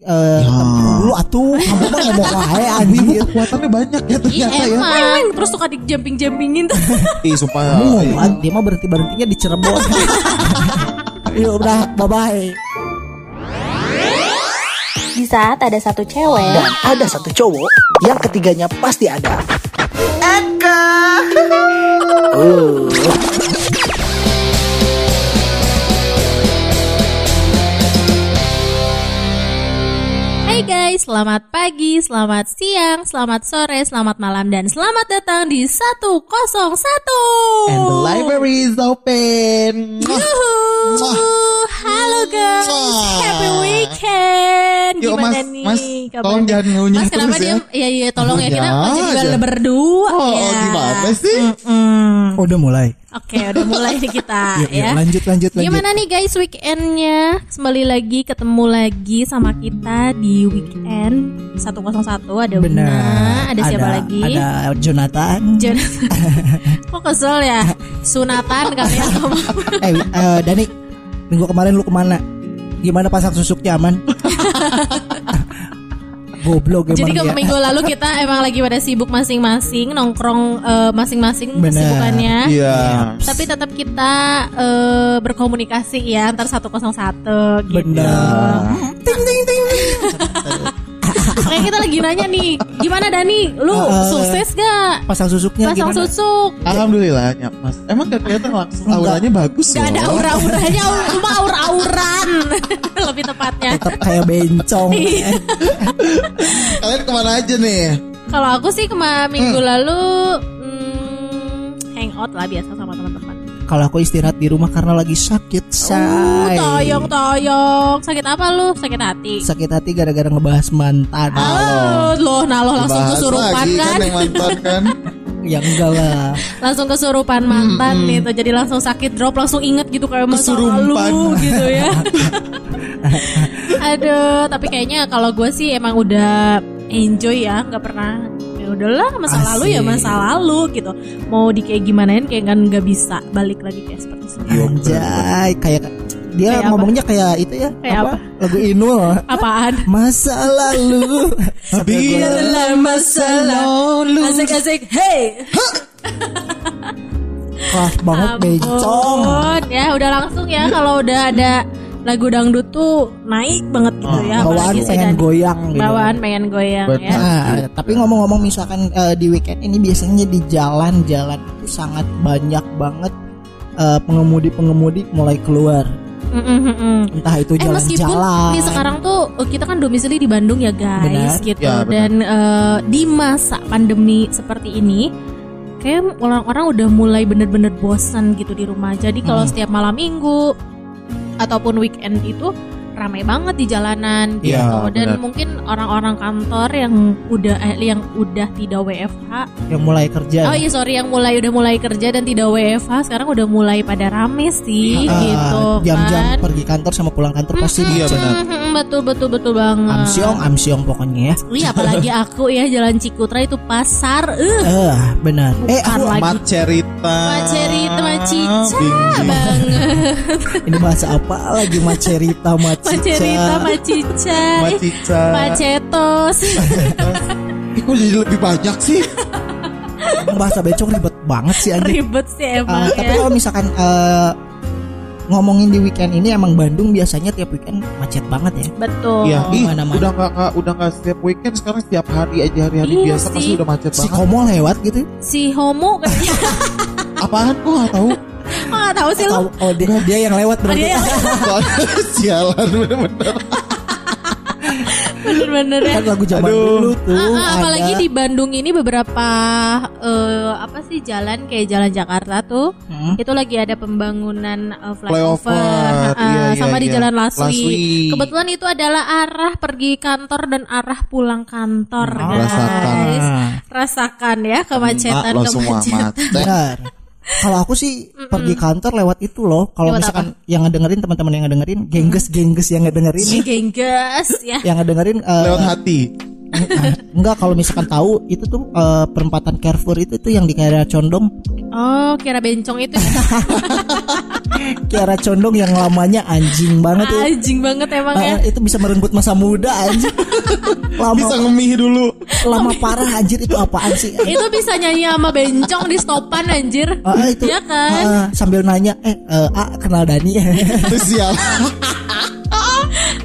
Eh, dulu atuh kamu mah ngomong wae Ibu anjir. kekuatannya banyak ya ternyata ya. emang Terus suka di jumping-jumping tuh Ih sumpah. Kamu dia mah berhenti berhentinya di Cirebon. Yuk udah, bye bye. Di saat ada satu cewek Dan ada satu cowok yang ketiganya pasti ada. Hai guys, selamat pagi, selamat siang, selamat sore, selamat malam Dan selamat datang di 101 And the library is open. Yuhu. Halo guys, happy weekend. Yuk, Gimana Mas, nih? Mas, kabarnya? tolong jangan ngunyah Mas kenapa terus ya. Iya iya tolong ya kita masih juga berdua Oh, ya. gimana sih? Mm-mm. Udah mulai. Oke udah mulai nih kita yuk, ya lanjut lanjut lanjut. Gimana nih guys weekendnya Kembali lagi ketemu lagi sama kita di weekend 101 Ada Wina Benar. Ada siapa lagi Ada Jonathan. Jonathan Kok kesel ya Sunatan kali ya eh, eh, Dani, minggu kemarin lu ke mana? Gimana pasang susuknya aman? Goblok emang Jadi dia. minggu lalu kita emang lagi pada sibuk masing-masing Nongkrong eh, masing-masing kesibukannya Iya. Tapi tetap kita eh, berkomunikasi ya Antar 101 gitu Benar. Ting ting ting. Kayak kita lagi nanya nih Gimana Dani Lu Eh, sukses gak Pasang susuknya Pasang gimana? susuk Alhamdulillah ya Mas. Emang gak kelihatan langsung auranya bagus Gak ada aura-auranya Cuma aura-auran Lebih tepatnya Tetap kayak bencong. Iya. Kalian ke mana aja nih? Kalau aku sih kemarin minggu lalu hmm, Hangout lah biasa sama teman-teman Kalau aku istirahat di rumah karena lagi sakit, Uh, say. toyong toyong Sakit apa lu? Sakit hati Sakit hati gara-gara ngebahas mantan. Oh, loh, nah lo langsung Bahas kesurupan lagi kan? yang mantan kan. Ya enggak lah. langsung kesurupan mantan gitu. Jadi langsung sakit drop, langsung inget gitu kayak masa lalu gitu ya. Aduh, tapi kayaknya kalau gue sih emang udah enjoy ya, nggak pernah ya udahlah masa lalu ya Asik. masa lalu gitu. Mau di kayak gimanain kayak kan nggak bisa balik lagi kayak seperti sebelumnya. Anjay, kayak dia Kayak apa? ngomongnya kayak itu ya. Kayak apa? Lagu Inul. Apaan? Masa lalu. Habis. Adalah masa lalu. Asik-asik, hey. Keras banget. Ampun, ya udah langsung ya kalau udah ada lagu dangdut tuh naik banget gitu ya. Bawaan pengen goyang gitu. Bawaan pengen goyang ya. Nah, tapi ngomong-ngomong misalkan eh, di weekend ini biasanya di jalan-jalan itu sangat banyak banget eh, pengemudi-pengemudi mulai keluar. Mm, mm. Entah itu Eh meskipun jalan-jalan. nih sekarang tuh eh, kita kan domisili di Bandung ya guys Benar. gitu Ya, benar. dan eh, di masa pandemi seperti ini kayak orang-orang udah mulai bener-bener bosan gitu di rumah. Jadi kalau Hmm. setiap malam minggu ataupun weekend itu ramai banget di jalanan gitu Iya, dan benar. mungkin orang-orang kantor yang udah eh, yang udah tidak WFH yang mulai kerja. oh iya sorry yang mulai udah mulai kerja dan tidak WFH sekarang udah mulai pada rame sih Ah, gitu jam-jam kan pergi kantor sama pulang kantor pasti Iya, macet. benar. Mhm, betul betul betul banget Amsyong, amsyong pokoknya ya. Iya apalagi aku ya jalan Cikutra itu pasar eh Eh, benar. Eh, aku lagi Mat cerita. Macerita Macica banget ini bahasa apa lagi macerita macica. Macerita Macica Mat cica. Macetos kok jadi lebih banyak sih? bahasa bencong ribet banget sih anjing. Ribet sih emang tapi ya kalau misalkan eh, ngomongin di weekend ini emang Bandung biasanya tiap weekend macet banget ya. Betul Iya, ih, mana-mana. udah nggak nggak- udah nggak setiap weekend sekarang setiap hari aja hari-hari Iya biasa pasti sih. udah macet Si banget. Komo lewat gitu. Si homo kayaknya Apaan kok nggak tahu? Kok gak tahu sih lu Oh, oh, dia, dia yang lewat Oh, berarti. dia yang Soalnya sialan bener-bener. Bener-bener ya Kan lagu zaman Aduh. dulu tuh. Ah, ah, ada. apalagi di Bandung ini beberapa eh, apa sih jalan kayak jalan Jakarta tuh Hmm. itu lagi ada pembangunan eh, Flyover, flyover, ah, iya, iya, sama di iya. Jalan Laswi. Laswi. Kebetulan itu adalah arah pergi kantor dan arah pulang kantor, Oh, guys. rasakan. Rasakan ya kemacetan kemacetan. Kalau aku sih pergi kantor lewat itu loh. Kalau misalkan yang ngedengerin teman-teman yang ngedengerin, gengges-gengges yang ngedengerin, Gengges ya. yang ngedengerin eh, Lewat hati. enggak kalau misalkan tahu itu tuh eh, perempatan Carrefour itu tuh yang di daerah Condong Oh, kira bencong itu Kiara Condong yang lamanya anjing banget ya. anjing banget emang ya. Ah, itu bisa merenggut masa muda anjing. Lama Bisa ngemih dulu. lama parah anjir itu apaan sih? Itu bisa nyanyi sama bencong di stopan anjir. Ah, itu Iya kan? Ah, sambil nanya eh eh, ah, kenal Dani Terus sial.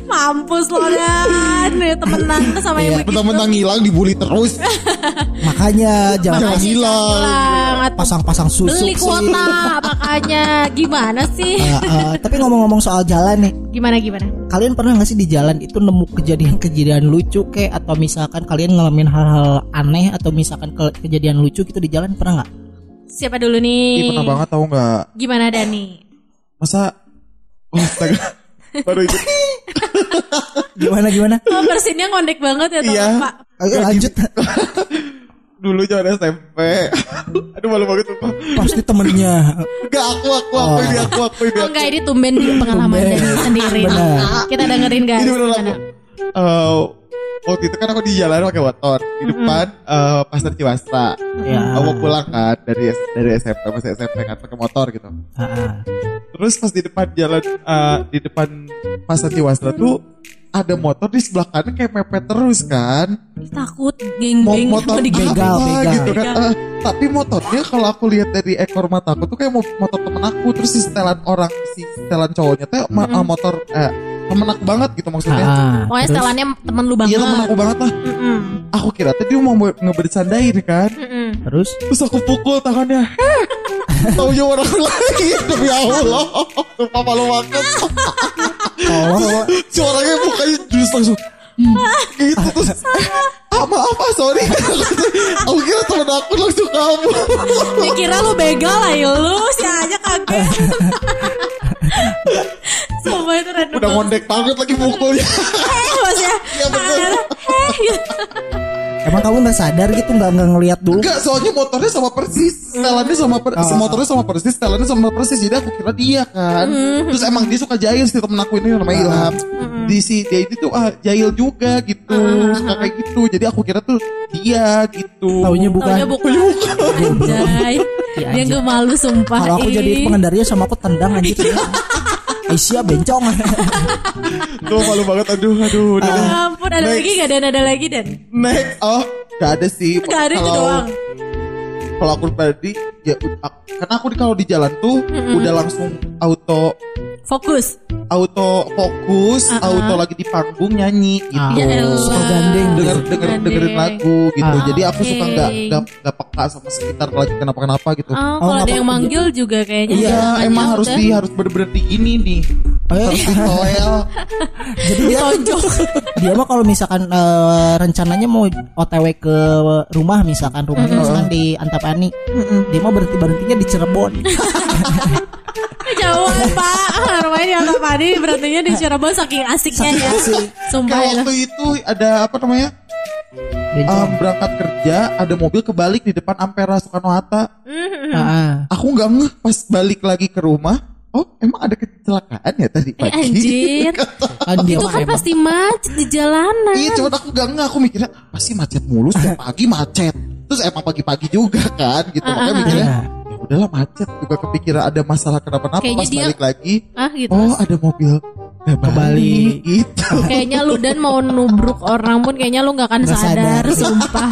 Mampus lo dan ya, temenan tuh sama yang Iya. begitu. Mentang-mentang hilang dibully terus. makanya jangan hilang. Pasang-pasang susu beli kuota makanya gimana sih? Ah, ah, tapi ngomong-ngomong soal jalan nih Gimana gimana? kalian pernah nggak sih di jalan itu nemu kejadian-kejadian lucu kayak atau misalkan kalian ngalamin hal-hal aneh atau misalkan ke- kejadian lucu gitu di jalan pernah nggak? Siapa dulu nih? Ih, pernah banget tau nggak? Gimana Dani? Masa Oh, astaga. Baru itu. Gimana gimana? Oh, bersinnya ngondek banget ya Iya. Pak. Ayo lanjut. Dulu zaman SMP. Aduh malu banget sumpah. Pasti temennya. Enggak aku aku aku ini aku aku ini. Oh aku. enggak ini tumben di pengalaman sendiri. Benar. Kita dengerin guys. Ini beneran aku. Gimana? Waktu itu kan aku di jalan pakai motor di depan eh, pasar Ciwastra. Ya. Aku mau pulang kan dari dari SMP masih SMP kan pakai motor gitu. Ah, ah. Terus pas di depan jalan eh, di depan pasar Ciwastra tuh ada motor di sebelah kanan kayak mepet terus kan. Takut Mo- geng-geng motor begal, begal. gitu kan. Eh, tapi motornya kalau aku lihat dari ekor mata aku tuh kayak mo- motor temen aku terus si setelan orang si setelan cowoknya tuh ma- eh, motor eh temen aku banget gitu maksudnya. ah. Pokoknya setelannya temen lu banget. Iya temen aku banget lah. Mm-mm. Aku kira tadi dia mau ngebercandain kan. Mm-mm. Terus Terus aku pukul tangannya. Taunya orang lain demi Allah. Sumpah malu banget. tolong Suaranya mukanya jurus langsung. "Hmm," gitu terus ah maaf ah sorry aku kira temen aku langsung kamu Ya kira lu begal lah ya lu si aja kaget. Sumpah itu random udah ngondek banget lagi pukulnya Eh mas ya. Iya, bener. Eh, gitu. Emang kamu nggak sadar gitu nggak nggak ngelihat dulu? enggak soalnya motornya sama persis. Setelannya sama per Oh. motornya sama persis setelannya sama persis. Jadi aku kira dia kan. Terus emang dia suka jahil sih temen aku ini namanya Ilham. Di si dia itu tuh ah, jahil juga gitu. Suka kayak gitu. Jadi aku kira tuh dia gitu. Taunya bukan. Taunya bukan. Anjay. Ya, Dia gak malu sumpah. Kalau aku jadi pengendarinya sama aku tendang anjir. Aisyah bencong. tuh malu banget. Aduh aduh udah. Ya ampun ada Next. lagi gak dan? Ada lagi dan? Next. Oh gak ada sih. Gak ada itu Kalau- doang. kalau aku pribadi ya karena aku kalau di jalan tuh udah langsung auto Fokus auto fokus Uh-uh. auto lagi di panggung nyanyi gitu elah. Suka gandeng. denger denger Gandeng. dengerin lagu gitu Ah. jadi aku suka Oke. nggak nggak nggak peka sama sekitar lagi kenapa kenapa gitu Oh, Oh, kalau ada yang apa-apa. manggil juga kayaknya iya emang harus di harus bener-bener di ini nih Oh, toel Jadi dia Tonjok. dia mah kalau misalkan eh, rencananya mau OTW ke rumah misalkan rumahnya misalkan di Antapani, dia mah berhenti berhentinya di Cirebon. Jauh pak. Rumahnya di Antapani Berartinya di Cirebon saking asiknya ya. asik. Sumpah kayak ya. waktu itu ada apa namanya um, berangkat kerja ada mobil kebalik di depan Ampera Soekarno Hatta. Ah, ah. aku nggak ngeh pas balik lagi ke rumah oh emang ada kecelakaan ya tadi Eh pagi? anjir. Kan dia Itu kan pasti macet di jalanan. Iya cuman aku gak ngeh aku mikirnya pasti macet mulu setiap pagi macet. Terus emang pagi-pagi juga kan gitu. Makanya mikirnya Ah. ya udahlah macet. Juga kepikiran ada masalah kenapa-napa pas dia- balik lagi Ah gitu. Oh ada mobil kebalik gitu. Kayaknya lu dan mau nubruk orang pun Kayaknya lu gak akan Nggak sadar, sadar. Sumpah.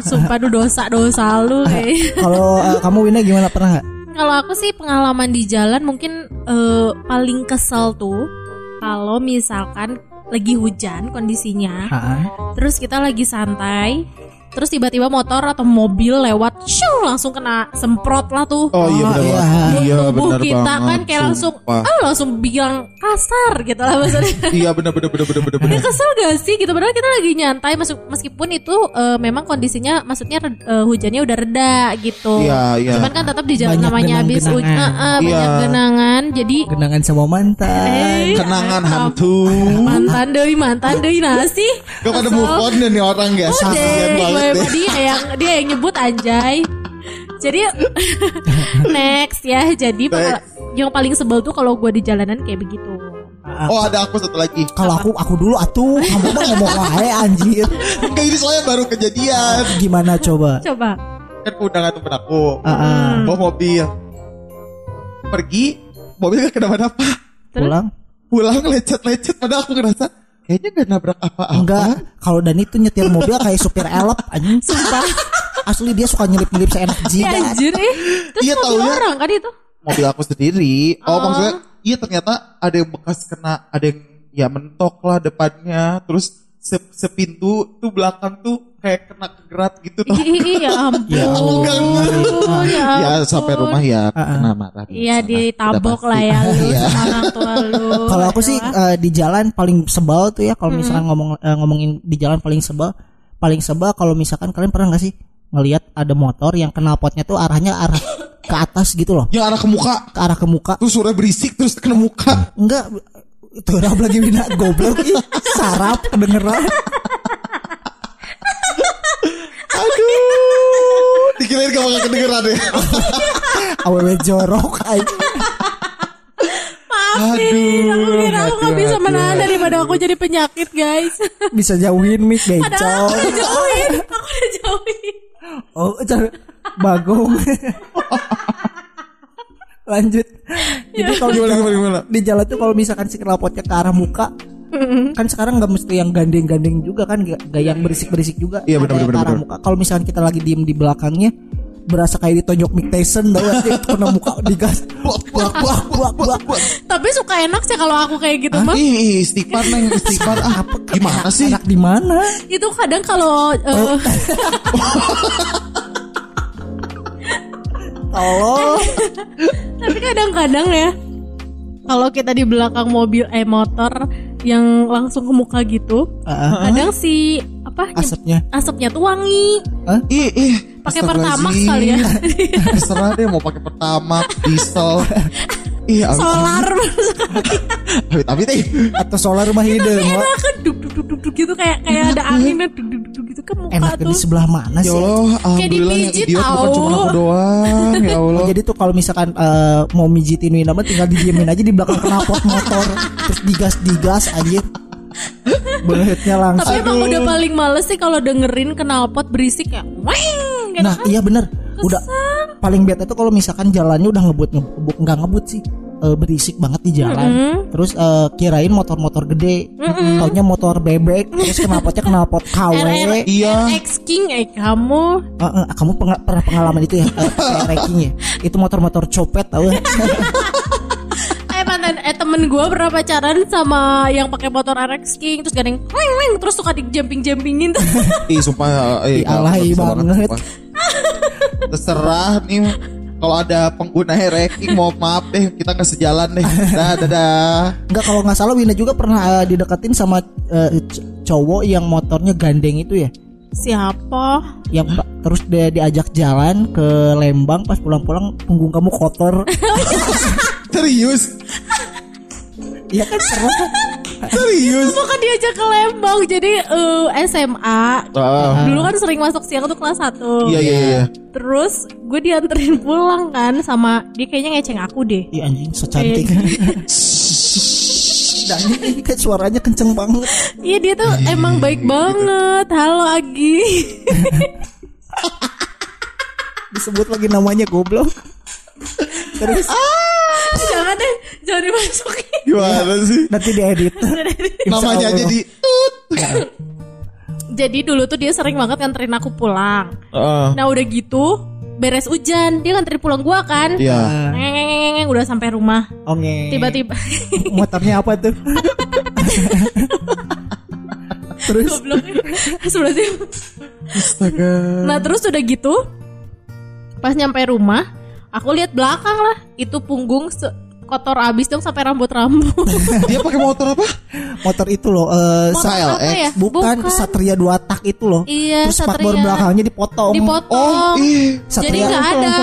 Sumpah lu dosa-dosa lu kayaknya Kalau eh, kamu Wina gimana? Pernah nggak? Kalau aku sih pengalaman di jalan mungkin eh, paling kesel tuh kalau misalkan lagi hujan kondisinya, Ah, ah. terus kita lagi santai, terus tiba-tiba motor atau mobil lewat, shoo, langsung kena semprot lah tuh. oh iya Oh, benar iya. banget iya Tubuh benar kita banget kan kayak langsung, sumpah. ah langsung bilang kasar gitu lah maksudnya. iya benar benar benar benar benar benar Ya kesel gak sih gitu padahal kita lagi nyantai masuk meskipun itu eh, memang kondisinya maksudnya eh, hujannya udah reda gitu. iya iya Cuman kan tetap di jalan Banyak namanya habis hujan, genang-genangan. banyak Iya. genangan jadi Genangan sama mantan. Eh, kenangan ah, hantu mantan deui mantan deui nasi. Gak pada move on nih orang Kasian gue banget deh dia yang dia yang nyebut anjay. Jadi next ya. Jadi pengala- yang paling sebel tuh kalau gue di jalanan kayak begitu. Ah, ah. Oh ada aku satu lagi Kalau aku aku dulu atuh, kamu mah ngomong wae anjir. Enggak ini soalnya baru kejadian Gimana coba? Coba. kan undangan temen aku. Ah, ah. Bawa mobil. Pergi, mobil gak kenapa-napa. pulang Pulang lecet-lecet, padahal aku ngerasa kayaknya gak nabrak apa-apa. enggak kalau Dani tuh nyetir mobil kayak supir elep anjing sumpah asli dia suka nyelip-nyelip seenak Ya jidat anjir eh. Terus Iya, mobil taunya- orang kan itu. Mobil aku sendiri. Oh, maksudnya, iya ternyata ada yang bekas kena, ada yang ya mentok lah depannya. Terus se sepintu tuh belakang tuh kayak kena kegerat gitu tau. Iya ampun. Ya Allah. Ya ya ampun. sampai rumah ya kena marah. Iya ditabok lah ya lu Iya. sama orang tua lu. Kalau aku sih Adalah. eh, di jalan paling sebel tuh ya kalau misalkan ngomong eh, ngomongin di jalan paling sebel paling sebel kalau misalkan kalian pernah nggak sih ngelihat ada motor yang knalpotnya tuh arahnya arah ke atas gitu loh Yang arah ke muka. ke arah ke muka Terus suara berisik terus kena muka. enggak itu udah lagi bina goblok ih sarap kedengeran Aduh. Dikirain gak bakal kedengeran ya. awewe jorok aja Maafin, aku kira aku gak aduh, bisa aduh. menahan daripada aku jadi penyakit guys. bisa jauhin mic Ada bencong aku udah jauhin, aku udah jauhin. oh car bagong lanjut jadi kalau di, Gimana, gimana, gimana? di jalan tuh kalau misalkan si knalpotnya ke arah muka kan sekarang nggak mesti yang gandeng-gandeng juga kan gak, yang berisik-berisik juga. Iya, benar, benar, benar. muka kalau misalkan kita lagi diem di belakangnya berasa kayak ditonjok Mick Tyson tau gak sih? Kena muka digas. Buak buak buak buak buak buak Tapi suka enak sih kalau aku kayak gitu mah. Ih, istighfar neng, istighfar. Ah. Gimana sih? enak di mana? Itu kadang kalau eh, tolong. Tapi kadang-kadang ya kalau kita di belakang mobil eh motor yang langsung ke muka gitu, Ah, kadang si apa asapnya asapnya tuh wangi. Ih, ih. Pakai pertamax kali ya. Terserah deh mau pakai pertamax, diesel. Ih, amit, Solar amit, amit, eh. atau solar rumah hidung Wak. enak kan duk duk duk duk, duk gitu kayak kayak ada anginnya duk duk duk, duk gitu kan muka enaknya tuh. di sebelah mana Ya sih Allah, alhamdulillah yang dipijit idiot bukan tahu. cuma aku doang. Ya Allah. Oh, jadi tuh kalau misalkan eh, mau mijitin Wina mah tinggal didiemin aja di belakang knalpot motor terus digas digas aja Beletnya langsung Tapi emang udah paling males sih kalau dengerin knalpot berisik ya. Weng, gitu Nah kan. iya bener Udah paling bete tuh kalau misalkan jalannya udah ngebut ngebut nggak ngebut sih eh, berisik banget di jalan. Terus eh, kirain motor-motor gede, taunya motor bebek. Terus knalpotnya knalpot KW. Iya. RX King eh kamu Eh, eh, kamu penga- pernah pengalaman itu ya? Ranking ya? Itu motor-motor copet tau eh mantan eh temen gue pernah pacaran sama yang pakai motor RX King terus gading weng weng terus suka di jumping jumpingin tuh Ih, sumpah. Eh, Dialahi nggak bisa banget. Terserah nih. Kalau ada pengguna ranking mau maaf deh kita nggak sejalan deh. Dah, dadah. Enggak kalau nggak salah Wina juga pernah eh, dideketin sama c- cowok yang motornya gandeng itu ya? siapa yang terus dia diajak jalan ke Lembang pas pulang-pulang punggung kamu kotor Serius? Iya kan seru Serius? bukan diajak ke Lembang. Jadi eh, SMA Ah, dulu kan sering masuk siang tuh kelas 1 Iya, iya, iya. terus gue dianterin pulang kan sama dia kayaknya ngeceng aku deh. Iya anjing so cantik Dani ini kan suaranya kenceng banget. Iya dia tuh emang baik banget. Halo Agi. disebut lagi namanya goblok. Terus jangan deh, jangan dimasukin. Gimana sih? nanti diedit Namanya jadi tut. Jadi dulu tuh dia sering banget nganterin aku pulang. Ah, Nah udah gitu beres hujan dia nganterin pulang gua kan. Iya. Ngeng, udah sampai rumah. Onge Tiba-tiba motornya apa tuh terus. Sebenarnya. Astaga. Nah terus udah gitu pas nyampe rumah aku lihat belakang lah itu punggung se- kotor abis dong sampai rambut-rambut. Dia pakai motor apa? motor itu loh eh, Motor sa- apa ya? bukan, Satria dua tak itu loh Iya, terus spakbor belakangnya dipotong Dipotong. ih. Jadi Satria nggak ada.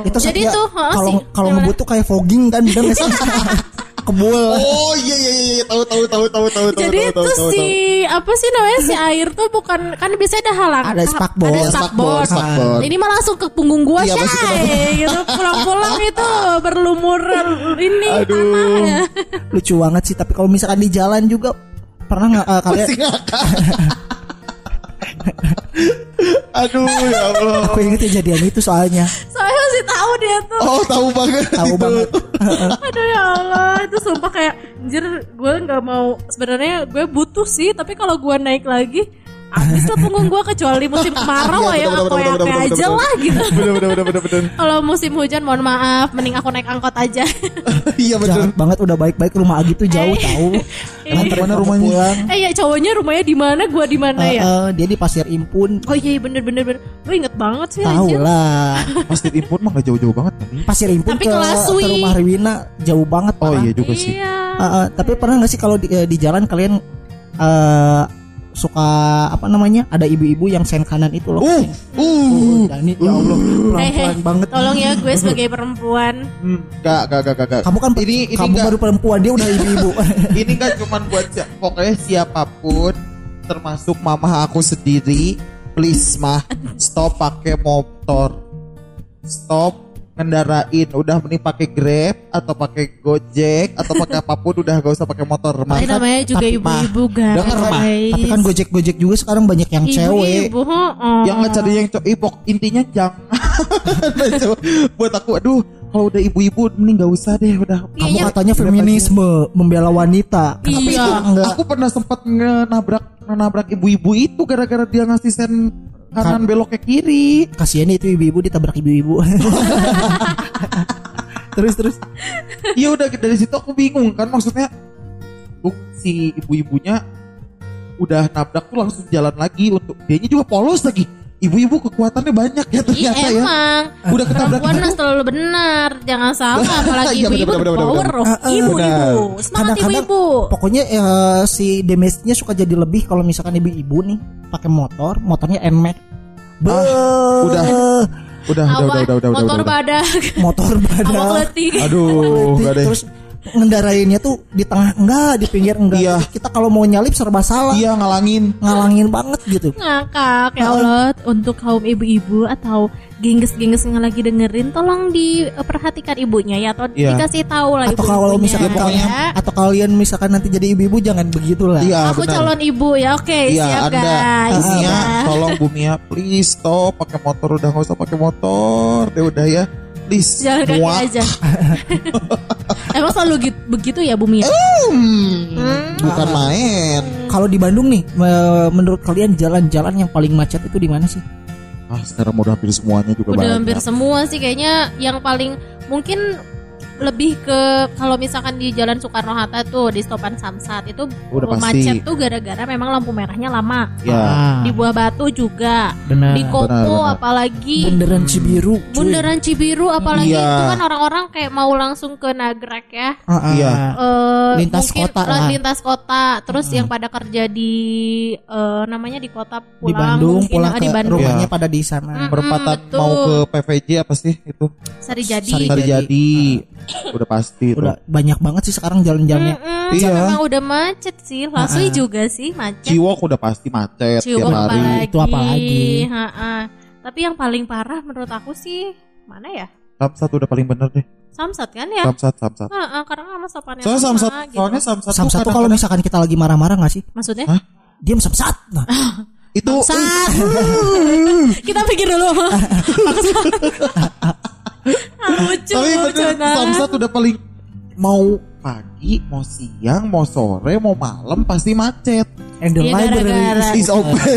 itu Jadi Satria tuh heeh, kalau sih. kalau ngebut tuh kayak fogging kan bener kebul Oh iya iya iya tahu tahu tahu tahu tahu tahu Jadi tahu, itu tahu, tahu, si tahu. apa sih namanya si air tuh bukan kan biasanya ada halang Ada spakbor. ada Iya, spakbor. spakbor. Ini mah langsung ke punggung gua Iya, pasti Syai. gitu pulang-pulang itu berlumur ini Aduh. tanahnya. lucu banget sih tapi kalau misalkan di jalan juga pernah nggak eh, kalian. Aduh ya Allah. Aku inget kejadian itu soalnya Soalnya masih tahu dia tuh. Oh tahu banget. tahu itu. banget. Aduh ya Allah, itu sumpah kayak anjir gue nggak mau sebenarnya gue butuh sih, tapi kalau gue naik lagi habis lah punggung gue kecuali musim kemarau Iya, ya kayak bener, aja lah gitu. Kalau musim hujan mohon maaf, mending aku naik angkot aja. Iya bener. Jahat banget udah baik-baik rumah Agi tuh jauh Eh. tahu. Nganterin Mana rumahnya? pulang. eh ya cowoknya rumahnya di mana, gue di mana Eh, ya? eh, dia di Pasir Impun. Oh iya bener bener bener. Gue inget banget sih Tahu lah. Pasti import mah gak jauh-jauh banget kan. Pasir Impun Tapi ke, ke rumah Rwina jauh banget. Oh parah. iya juga sih. Iya. Eh, tapi pernah nggak sih kalau di, di jalan kalian eh suka apa namanya ada ibu-ibu yang sen kanan itu loh. Uh, uh. Dan ini ya Allah pelan-pelan Eh, banget. Tolong ya gue sebagai perempuan. Hmm, Gak, gak, gak, gak, gak. Kamu kan ini, ini kamu gak, baru perempuan dia udah ibu-ibu. ini kan cuman buat siap, pokoknya siapa pun termasuk mama aku sendiri please mah stop pakai motor stop ngendarain udah mending pakai grab atau pakai gojek atau pakai apa pun udah gak usah pakai motor mah Ini namanya juga tapi, ibu-ibu guys. Mah. Tapi kan gojek-gojek juga sekarang banyak yang cewek. Ibu-ibu, oh. yang nggak cari yang cowok intinya jangan buat aku aduh kalau udah ibu-ibu mending gak usah deh udah Kamu Iya. katanya feminisme, membela wanita. Kenapa Iya. itu enggak? aku pernah sempat nabrak nabrak ibu-ibu itu gara-gara dia ngasih sen kanan belok ke kiri Kasihan itu ibu-ibu ditabrak ibu-ibu. terus terus. ya udah dari situ aku bingung kan maksudnya tuh si ibu-ibunya udah nabrak tuh langsung jalan lagi untuk dianya juga polos lagi ibu-ibu kekuatannya banyak ya Iya ternyata ya emang. udah ketabrak Perempuan harus selalu benar, jangan salah. Apalagi Iya, ibu-ibu bener, bener, power bener. of ibu-ibu. Semangat Kadang-kadang ibu-ibu. pokoknya eh, si damage-nya suka jadi lebih kalau misalkan ibu-ibu nih pakai motor, motornya NMAX. Be Ah, udah. udah udah udah udah udah udah Motor udah. badak. motor badak. letih. aduh enggak deh Terus ngendarainnya tuh di tengah enggak, di pinggir enggak. Iya. Kita kalau mau nyalip serba salah. iya ngalangin Ngalangin banget gitu. Ngakak ya Allah untuk kaum ibu-ibu atau gengges-gengges yang lagi dengerin tolong diperhatikan ibunya ya atau Iya. dikasih tahu lah Atau kalau misalkan ya. kalian atau kalian misalkan nanti jadi ibu-ibu jangan begitulah. iya aku benar calon ibu ya oke Iya siap anda guys Bumia ya. tolong Bumia please stop pakai motor udah nggak usah pakai motor deh udah ya please Jalan kaki aja. Emang selalu gitu, begitu ya Bumi? Hmm, bukan main Kalau di Bandung nih, me- menurut kalian jalan-jalan yang paling macet itu di mana sih? ah sekarang udah hampir semuanya juga Udah banyak hampir semua sih kayaknya yang paling mungkin lebih ke kalau misalkan di Jalan Soekarno Hatta tuh di stopan Samsat itu Udah pasti. macet tuh gara-gara memang lampu merahnya lama. ya Ah, Di Buah Batu juga, benar. di Kopo benar, benar. apalagi Bundaran Cibiru. cuy. Bundaran Cibiru apalagi Iya. itu kan orang-orang kayak mau langsung ke Nagrek ya. Ah, ah. Iya. Eh, Lintas mungkin kota la- lah. lintas kota terus yang pada kerja di eh, namanya di kota Di pulang Bandung mungkin, pulang ah, ke di Bandung rumahnya Iya. pada di sana. Mm. betul. mau ke PVJ apa sih itu Sari jadi Sari Sari jadi. jadi udah pasti itu Udah banyak banget sih sekarang jalan-jalannya. Mm-mm, Iya. memang udah macet sih Lasui juga sih macet Ciwok udah pasti macet Ciwok tiap hari apalagi, Itu apalagi. Ha-ha. tapi yang paling parah menurut aku sih mana ya Samsat udah paling bener deh Samsat kan ya Samsat Samsat Ha-ha, karena sama stopannya soalnya sama, Samsat gitu. soalnya Samsat Sam tuh satu kalau kadang-kadang- misalkan kita lagi marah-marah nggak sih? maksudnya Hah? Diam samsat. Nah, itu Samsat kita pikir dulu lucu tapi lucu bener nah. Samsat udah paling mau pagi mau siang mau sore mau malam pasti macet and the Iya, library gara-gara. is is open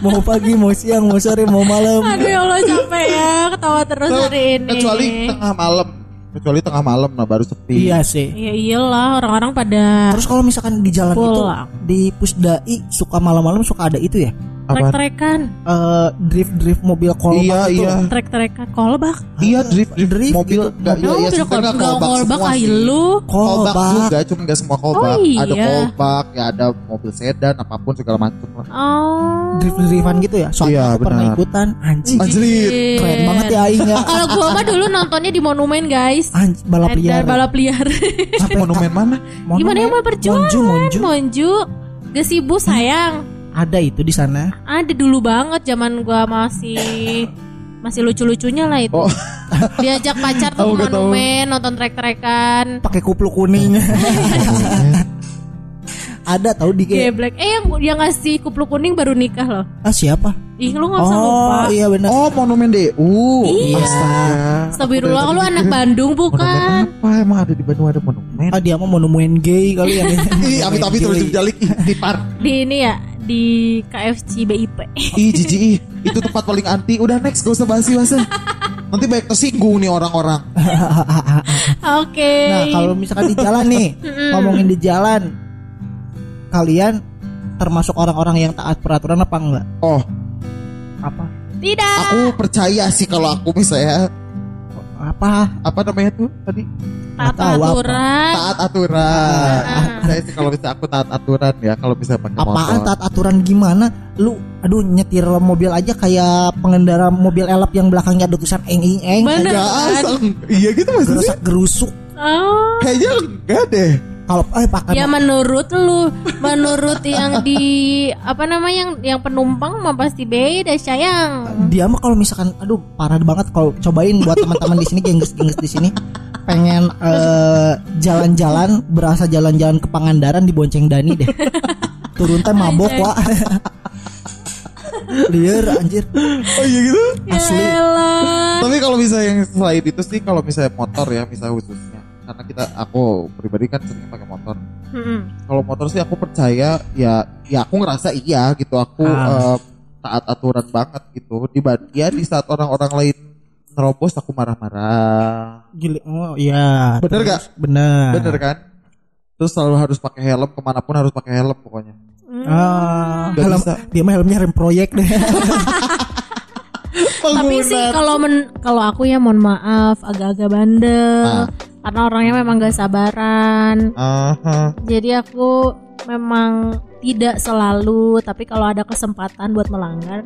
mau pagi, mau siang, mau sore, mau malam. aduh ya Allah capek ya ketawa terus hari ini kecuali tengah malam kecuali tengah malam nah baru sepi Iya sih. ya iyalah orang-orang pada Terus kalau misalkan di jalan itu Pulang. di Pusdai suka malam-malam suka ada itu ya. Trek-trekan Eh, drift-drift mobil kolbak iya itu. iya trek-trekan kolbak iya drift drift, Drift mobil gitu. enggak iya Oh, iya mobil sih kolbak enggak enggak kolbak semua sih. lu Kolbak Kolbak. juga, cuma nggak semua kolbak. Oh, Ada iya. kolbak, ya ada mobil sedan, apa pun segala macam. Oh. Drift-driftan gitu ya. Soalnya Iya, aku pernah ikutan anjing. Anjrit. Keren banget ya aing ya. Kalau gua mah dulu nontonnya di monumen guys. Anj, balap Ada liar. balap liar. Monumen mana? Gimana yang mau perjuangan? Monju, Monju. Monju. Gesibu sayang. Ada itu di sana. Ada dulu banget zaman gua masih masih lucu-lucunya lah itu. Oh. Diajak pacar tuh tahu. monumen nonton trek-trekan. Pakai kupluk kuning. ada tahu di Geblek. Eh yang yang ngasih kupluk kuning baru nikah loh. Ah siapa? Ih lu gak usah lupa. Oh iya benar. Oh monumen DU. Iya. Astaga. Astagfirullah lu anak Bandung bukan? apa emang ada di Bandung ada monumen? Ah dia mah monumen gay kali ya. Ih, amit amit terus dijalik Ih, di par. Di ini ya di KFC BIP. Ih, jijik ih. Itu tempat paling anti. Udah next, gak usah bahas bahasa. Nanti banyak tersinggung nih orang-orang. Oke. Nah kalau misalkan di jalan nih ngomongin di jalan, kalian termasuk orang-orang yang taat peraturan apa enggak? Oh, Apa? Tidak. aku percaya sih kalau aku misalnya Apa? apa namanya tuh tadi Taat tahu apa. aturan. taat aturan. Saya sih kalau bisa aku taat aturan ya kalau bisa pakai Apaan motor. taat aturan gimana? Lu aduh nyetir mobil aja kayak pengendara mobil elap yang belakangnya ada tulisan eng eng eng. Bener. Ya, asal. iya gitu maksudnya. Gerusak gerusuk. Oh. Kayaknya enggak deh. Kalau eh pakai Ya menurut lu, menurut yang di apa namanya yang yang penumpang mah pasti beda sayang. dia mah kalau misalkan aduh parah banget kalau cobain buat teman-teman di sini gengges-gengges di sini pengen eh, jalan-jalan berasa jalan-jalan ke Pangandaran di Bonceng Dani deh. Turun teh mabok wa. Liar anjir. Oh iya gitu. Asli. Yaelah. Tapi kalau misalnya yang selain itu sih kalau misalnya motor ya misalnya khususnya karena kita aku pribadi kan sering pakai motor. Mm-mm. Kalau motor sih aku percaya ya ya aku ngerasa iya gitu aku Ah. eh, taat aturan banget gitu. Di ya di saat orang-orang lain nerobos aku marah-marah. Gila. Oh iya. Bener Terus, gak? Bener. Bener kan? Terus selalu harus pakai helm ke mana pun harus pakai helm pokoknya. Ah, Nggak helm, bisa. dia mah helmnya rem proyek deh. Tapi sih kalau men kalau aku ya mohon maaf agak-agak bandel. Ah. Karena orangnya memang gak sabaran. Aha. Jadi aku memang tidak selalu, tapi kalau ada kesempatan buat melanggar,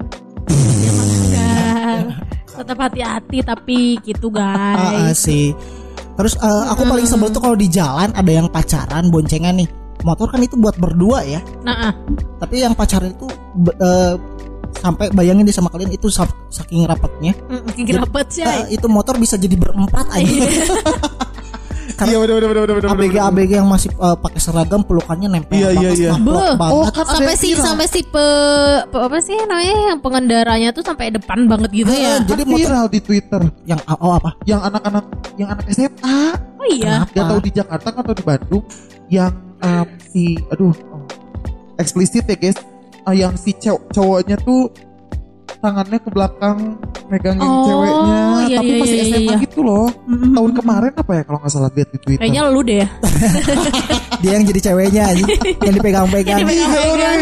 ya melanggar. Tetap hati-hati tapi gitu Ah, ah, guys. sih. Terus eh, aku paling sebel tuh kalau di jalan ada yang pacaran boncengan nih. Motor kan itu buat berdua ya. Nah, ah. Tapi yang pacaran itu eh, sampai bayangin deh sama kalian itu sa- saking rapatnya. Mm, makin rapet sih. eh, itu motor bisa jadi berempat aja. Iya bener bener bener bener. ABG bener. ABG yang masih eh, pakai seragam pelukannya nempel Iya, iya, banget, iya. Oh, sampai si sampai si pe, pe- apa sih namanya yang pengendaranya tuh sampai depan banget gitu Eh, ya. jadi viral di Twitter yang oh apa? yang anak-anak yang anak SMA Oh iya. Gak tahu di Jakarta atau di Bandung yang um, si aduh oh, eksplisit ya guys Ah, yang si cow- cowoknya tuh tangannya ke belakang megangin Oh, ceweknya iya, tapi iya, masih iya, SMA iya. gitu loh tahun kemarin apa ya kalau nggak salah lihat di Twitter Kayaknya lu deh ya. Dia yang jadi ceweknya aja, yang dipegang-pegang. Dipegang-pegang.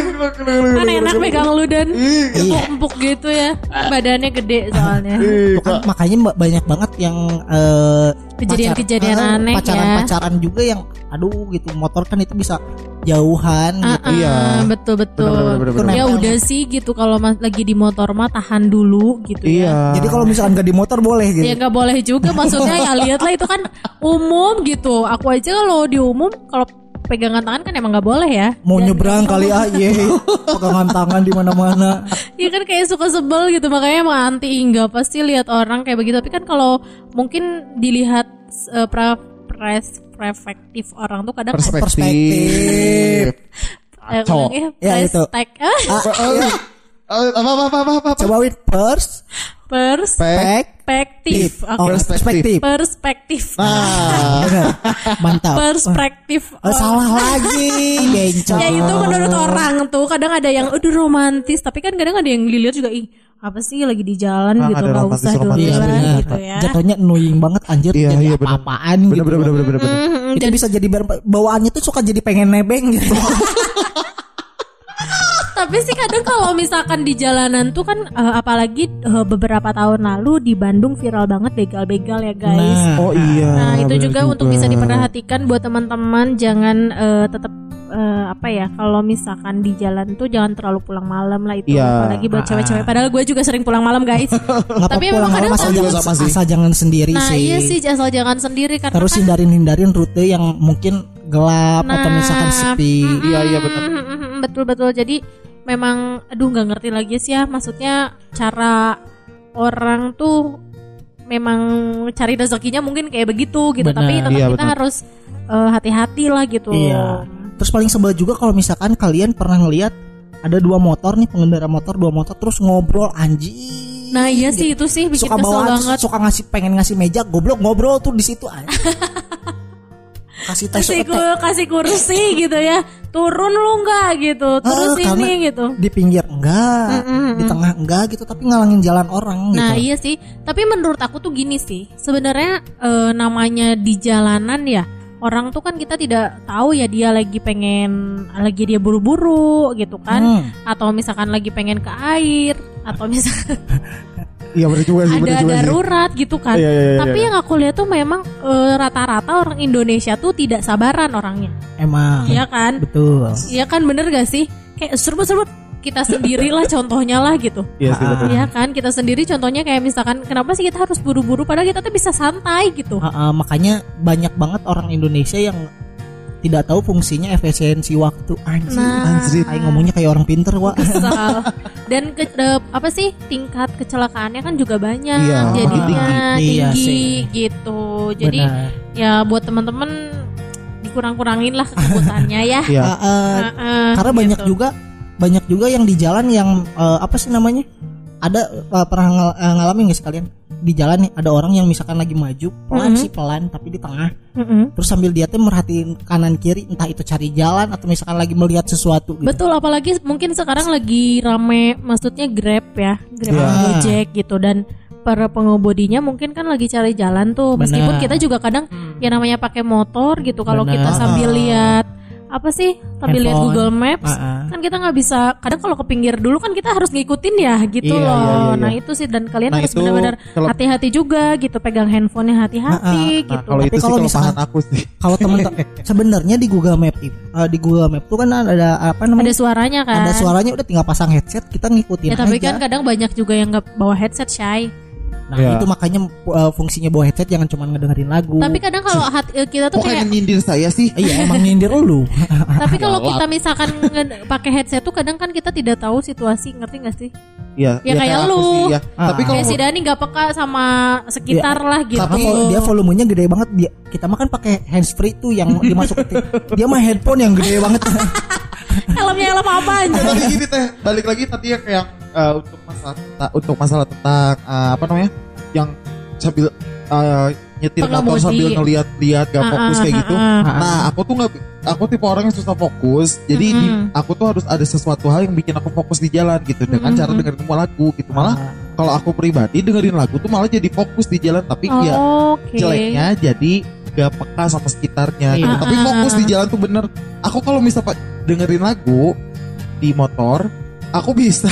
Kan enak pegang lu dan Iya. empuk gitu ya. Badannya gede soalnya. Tuh kan makanya ba- banyak banget yang eh, Kejadian-kejadian pacar- eh, aneh ya. pacaran-pacaran juga yang aduh gitu motor kan itu bisa jauhan Ah, gitu. ah, Iya. betul betul. Bener, bener, bener, bener. Ya udah sih gitu kalau mas- lagi di motor mah tahan dulu gitu ya. iya Jadi kalau misalkan gak di motor boleh gitu. Ya nggak boleh juga maksudnya ya lihatlah itu kan umum gitu. Aku aja kalau di umum kalau pegangan tangan kan emang nggak boleh ya. Mau Dan- nyebrang kali ah, ye, pegangan tangan di mana-mana. Iya kan kayak suka sebel gitu makanya emang anti nggak pasti lihat orang kayak begitu. Tapi kan kalau mungkin dilihat uh, pra- pres perspektif orang tuh kadang perspektif Kacau. ulangnya Ya, itu. ah, Ah, apa apa apa apa, apa? Coba with pers, perspektif. oh, Oke. perspektif. Perspektif. Nah, Bener. Mantap. Perspektif. Eh, salah lagi, bencong. Ya itu menurut orang tuh kadang ada yang udah romantis tapi kan kadang ada yang dilihat juga ih apa sih lagi di jalan Ah, gitu nggak usah dulu. Iya gitu ya. Jatuhnya annoying banget anjir Iya, jadi iya, benar. apa-apaan bener gitu. bener bener bener bener. Mhm, Itu bisa jadi bawaannya tuh suka jadi pengen nebeng gitu. Tapi sih kadang kalau misalkan di jalanan tuh kan eh, apalagi eh, beberapa tahun lalu di Bandung viral banget begal-begal ya guys. Nah, Oh iya. Nah, itu bener juga, untuk bisa diperhatikan buat teman-teman jangan eh, tetap eh, apa ya kalau misalkan di jalan tuh jangan terlalu pulang malam lah itu Iya. apalagi buat Ah, cewek-cewek padahal gue juga sering pulang malam guys. Tapi memang kadang asal jangan, sama sih. asal jangan sendiri Nah, sih. iya sih asal jangan sendiri karena Terus kan hindarin hindarin rute yang mungkin gelap atau Nah, misalkan sepi. Iya iya benar. Mm, betul betul jadi memang aduh nggak ngerti lagi sih ya maksudnya cara orang tuh memang cari rezekinya mungkin kayak begitu gitu Benar. tapi tetap Iya, kita benar. harus eh, hati-hati lah gitu Iya. Terus paling sebel juga kalau misalkan kalian pernah ngelihat ada dua motor nih pengendara motor dua motor terus ngobrol anjing. Nah iya sih itu sih bikin suka kesel bawa banget. suka ngasih pengen ngasih meja goblok ngobrol tuh di situ anjing. kasih tes Kasih, ku- kasih kursi gitu ya. Turun lu enggak gitu. Terus Ah, karena ini gitu. di pinggir enggak, di tengah enggak gitu tapi ngalangin jalan orang Nah gitu. iya sih, tapi menurut aku tuh gini sih, sebenarnya eh, namanya di jalanan ya orang tuh kan kita tidak tahu ya dia lagi pengen lagi dia buru-buru gitu kan, Hmm. atau misalkan lagi pengen ke air, atau misalkan Iya benar juga sih, ada juga sih. darurat gitu kan. Iya, iya, iya, Tapi yang aku lihat tuh memang eh, rata-rata orang Indonesia tuh tidak sabaran orangnya, Emang. Iya kan? Betul. Iya kan bener gak sih? Kayak serba-serba kita sendiri lah contohnya lah gitu. Iya sih benar. Iya kan kita sendiri contohnya kayak misalkan kenapa sih kita harus buru-buru padahal kita tuh bisa santai gitu. Ah, ah, makanya banyak banget orang Indonesia yang tidak tahu fungsinya efisiensi waktu anjing. Nah. Aing ngomongnya kayak orang pinter wah. Kesal. Dan ke, eh, apa sih tingkat kecelakaannya kan juga banyak Iya, jadinya tinggi. Iya tinggi sih. gitu. Jadi Benar. ya buat teman-teman dikurang-kurangin lah kesebutannya ya. Iya. Ah, ah, Heeh, karena banyak gitu. juga banyak juga yang di jalan yang eh, apa sih namanya? Ada eh, pernah ngal- eh, ngalamin nggak sih kalian? Di jalan nih ada orang yang misalkan lagi maju pelan Mhm. sih pelan tapi di tengah Mm-mm. terus sambil dia tuh merhatiin kanan kiri entah itu cari jalan atau misalkan lagi melihat sesuatu gitu. Betul apalagi mungkin sekarang lagi rame maksudnya Grab ya, Grab Iya. Gojek gitu dan para pengemudinya mungkin kan lagi cari jalan tuh meskipun Benar. kita juga kadang ya namanya pakai motor gitu kalau kita sambil lihat apa sih sambil lihat. Google Maps Ah, ah. kan kita nggak bisa kadang kalau ke pinggir dulu kan kita harus ngikutin ya gitu Iya, loh iya, iya, iya. nah itu sih dan kalian Nah, harus benar-benar hati-hati juga gitu pegang handphonenya hati-hati Ah, ah. gitu Nah, kalau Tapi itu sih kalau misalkan- aku sih. Kalau temen sebenarnya di Google Map eh, di Google Map tuh kan ada apa namanya? ada suaranya kan ada suaranya udah tinggal pasang headset kita ngikutin ya tapi aja. kan kadang banyak juga yang nggak bawa headset shy nah Ya. itu makanya uh, fungsinya bawa headset jangan cuma ngedengerin lagu. tapi kadang kalau hati, eh, kita tuh Kok kayak kayak nyindir saya sih? iya emang nyindir lu. Tapi kalau kita misalkan pakai headset tuh kadang kan kita tidak tahu situasi, ngerti gak sih? Iya, Ya kayak aku lu. sih, ya. Ah. Tapi kalau Kayak si Dani gak peka sama sekitar lah gitu. Karena kalau dia volumenya gede banget dia kita mah kan pakai handsfree tuh yang dimasuk dia mah headphone yang gede banget. helmnya helm apa aja? tapi gini teh, balik lagi tadi ya kayak eh, untuk masalah tenta- untuk masalah tentang eh, apa namanya? Yang sambil eh, nyetir motor sambil ngeliat-liat gak Ah, fokus ah, kayak ah, gitu. ah. Nah, aku tuh nggak aku tipe orang yang susah fokus. Jadi di- aku tuh harus ada sesuatu hal yang bikin aku fokus di jalan gitu dengan cara dengerin semua lagu gitu. Malah Ah. kalau aku pribadi dengerin lagu tuh malah jadi fokus di jalan tapi ya Oke. jeleknya jadi gak peka sama sekitarnya gitu. Iya. Tapi fokus di jalan tuh bener. Aku kalau misal pak dengerin lagu di motor, aku bisa.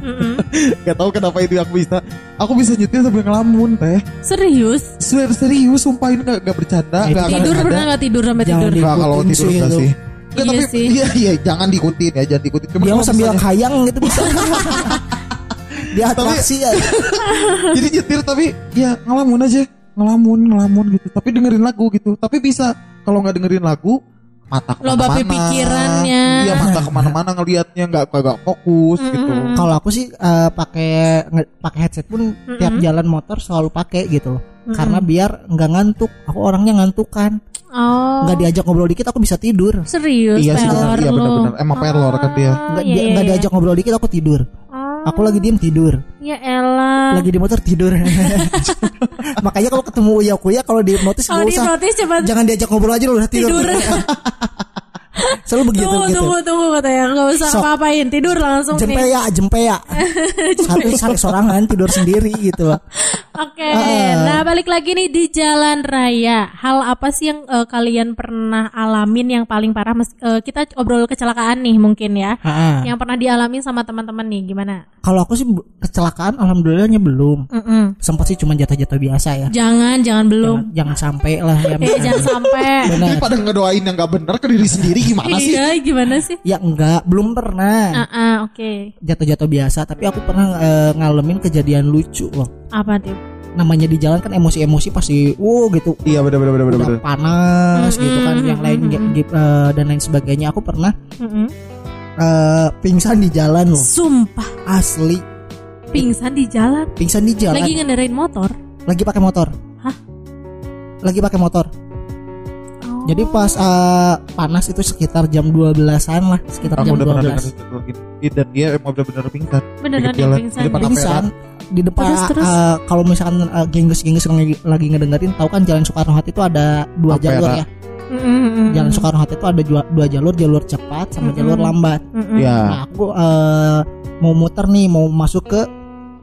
Mm-mm. gak tahu kenapa itu aku bisa. Aku bisa nyetir sambil ngelamun teh. Serius? Ser serius, sumpah ini gak, gak bercanda. Eh, Gak, Tidur gak pernah gak tidur sampai Jangan tidur? Nggak, kalau tidur sih enggak sih. Nggak, Iya tapi sih. iya iya jangan diikutin ya, jangan diikutin. Cuma Dia sambil misalnya- kayang gitu bisa. dia atraksi ya. jadi nyetir tapi ya ngelamun aja, ngelamun, ngelamun gitu. Tapi dengerin lagu gitu. Tapi bisa kalau nggak dengerin lagu mata Loba ke mana-mana. pikirannya. Iya mata ke mana-mana ngelihatnya nggak nggak fokus gitu. Mm-mm. Kalau aku sih eh, pakai pakai headset pun tiap jalan motor selalu pakai gitu loh. Karena biar nggak ngantuk. Aku orangnya ngantuk kan. Oh. Nggak diajak ngobrol dikit aku bisa tidur. Serius, Iya sih iya benar-benar. Emang pelor kan dia. Nggak iya, dia- iya, iya. diajak ngobrol dikit aku tidur. Oh, Aku lagi diem tidur. ya elah. Lagi di motor tidur. Makanya kalau ketemu Uya Kuya kalau di notis nggak di usah. notis Jangan diajak ngobrol aja lu udah tidur. tidur. Selalu begitu tunggu, gitu. tunggu, tunggu katanya. Gak usah Sok. apa-apain, tidur langsung nih. Jempea, jempea. Satu sari sorangan tidur sendiri gitu. Oke, Ah. nah balik lagi nih di jalan raya. Hal apa sih yang eh, kalian pernah alamin yang paling parah? Mes- eh, kita obrol kecelakaan nih mungkin ya. Ha-ha. Yang pernah dialamin sama teman-teman nih, gimana? Kalau aku sih kecelakaan alhamdulillahnya belum. Mm-mm. Sempat sih cuma jatuh-jatuh biasa ya. Jangan, jangan belum. Jangan, jangan sampai lah ya. Eh, jangan sampai. Benar. Ini pada ngedoain yang nggak benar ke diri sendiri gimana sih? Iya, gimana sih? Ya enggak, belum pernah. Ah, ah, oke. Jatuh-jatuh biasa, tapi aku pernah eh, ngalamin kejadian lucu loh. Apa tuh? Namanya di jalan kan emosi-emosi pasti wow gitu. Iya benar benar benar benar. panas gitu kan yang lain gi- eh, dan lain sebagainya. Aku pernah Mm-mm. eh, pingsan di jalan loh. Sumpah, Asli, pingsan di jalan. pingsan di jalan. Lagi ngendarain motor. Lagi pakai motor. Hah? Lagi pakai motor. Jadi pas eh, panas itu sekitar jam 12-an lah, sekitar Aku jam udah pernah dengar 12. itu gitu. dan dia emang benar-benar pingsan. Beneran dia pingsan. Di depan Pingsan di depan Terus, terus? eh, kalau misalkan eh, gengges-gengges lagi, lagi ngedengerin tahu kan Jalan Soekarno Hatta itu ada dua Ampera. jalur ya. Mm, mm, mm, Jalan. Soekarno Hatta itu ada dua, dua jalur, jalur cepat sama Mm-mm. jalur lambat. Mm, mm. Ya. Nah, aku eh, mau muter nih, mau masuk ke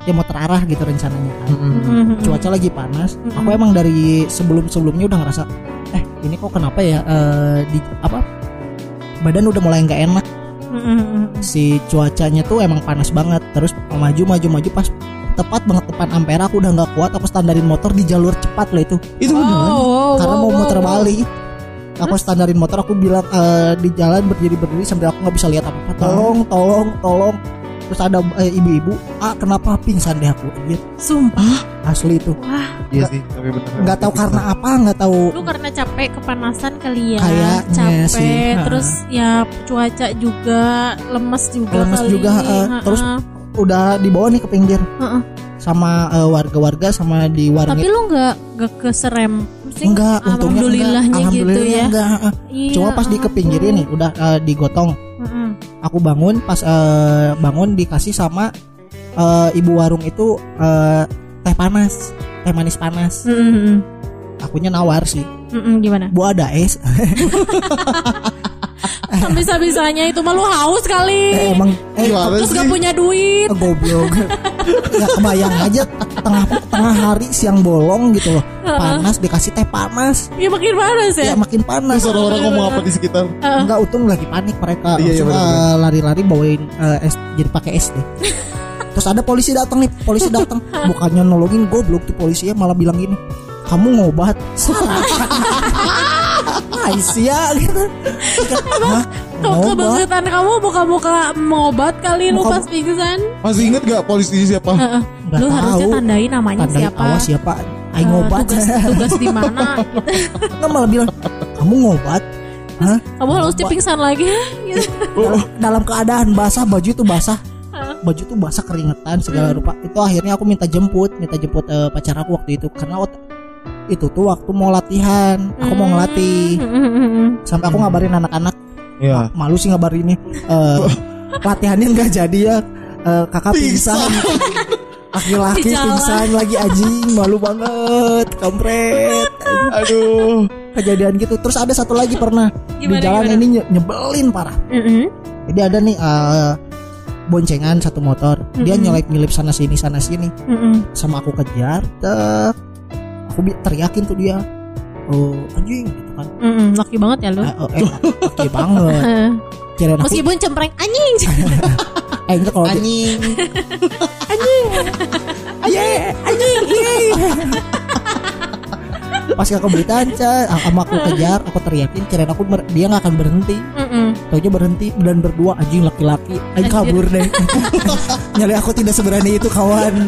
ya mau terarah gitu rencananya kan. Mm, mm, mm. Cuaca lagi panas. Mm-mm. Aku emang dari sebelum-sebelumnya udah ngerasa eh ini kok kenapa ya eh, di apa badan udah mulai nggak enak Mm, mm, mm. si cuacanya tuh emang panas banget terus maju maju maju pas tepat banget depan ampera aku udah nggak kuat aku standarin motor di jalur cepat lah itu Itu beneran. Oh, karena wow, mau wow, muter wow. balik aku standarin motor aku bilang eh, di jalan berdiri berdiri sambil aku nggak bisa lihat apa apa tolong tolong tolong terus ada eh, ibu-ibu ah kenapa pingsan deh aku Anjir, Sumpah. asli itu Iya sih, tapi bener. nggak tahu karena apa nggak tahu Lu karena capek kepanasan kali ya. Kayaknya capek sih, ha. terus ya cuaca juga lemes juga Lemes kali. juga, eh, Ha-ha. terus udah dibawa nih ke pinggir Heeh. sama eh, warga-warga sama di warung Tapi lu nggak nggak keserem enggak untungnya Alhamdulillahnya enggak. gitu Alhamdulillah ya. enggak. Iya, cuma pas di ah. kepinggirin nih udah eh, digotong. Aku bangun pas eh, bangun dikasih sama eh, ibu warung itu eh, teh panas teh manis panas Mm-mm. akunya nawar sih Mm-mm, gimana? bu ada es Bisa-bisanya itu mah lu haus kali. eh, emang eh Gimana Terus sih? gak punya duit. eh, goblok nggak kebayang aja tengah tengah hari siang bolong gitu loh panas dikasih teh panas Ya makin panas ya. ya makin panas Terus orang-orang ngomong apa di sekitar? Enggak untung lagi panik mereka Iya, iya, lari-lari bawain eh, es jadi pakai es deh. Terus ada polisi datang nih, polisi datang bukannya nolongin goblok tuh polisinya malah bilang gini, kamu ngobat. Aisyah gitu. Hah? Kok kebangetan kamu buka-buka mengobat kali lu pas pingsan. Masih inget gak polisi siapa? Nggak Lu harusnya tandain namanya Tandai siapa. awas siapa? Aing Eh, ngobat. Tugas, tugas di mana. Nggak malah bilang, kamu ngobat. Hah? Kamu harus pingsan lagi gitu. Dalam- dalam keadaan basah baju itu basah Heeh. baju tuh basah keringetan segala Hmm. rupa itu akhirnya aku minta jemput minta jemput eh, pacar aku waktu itu karena waktu itu tuh waktu mau latihan. Aku mau ngelatih. Hmm. sampai aku ngabarin anak-anak. Iya. malu sih ngabarin ini. Eh, latihannya nggak jadi ya. Eh, kakak pingsan. laki-laki Di pingsan lagi anjing. Malu banget. Kampret. Aduh. kejadian gitu. Terus ada satu lagi pernah. Di Gimana, jalan gimana? ini nye- nyebelin parah. Mm-mm. jadi ada nih eh, boncengan satu motor. Dia Mm-mm. nyelip nyelip sana sini sana sini. Mm-mm. sama aku kejar tek aku teriakin tuh dia oh anjing gitu kan Mm-mm. Laki banget ya lu. eh, oh, eh oke banget Heeh. kirain aku Meskipun cempreng anjing. eh enggak kalau Anjing. Aye, anjing, iye. Pas aku beritaan, Ca, sama aku kejar, aku teriakin, kirain aku dia nggak akan berhenti. Mm-mm. Taunya berhenti dan berdua anjing laki-laki, anjing kabur deh. Nyali aku tidak seberani itu kawan.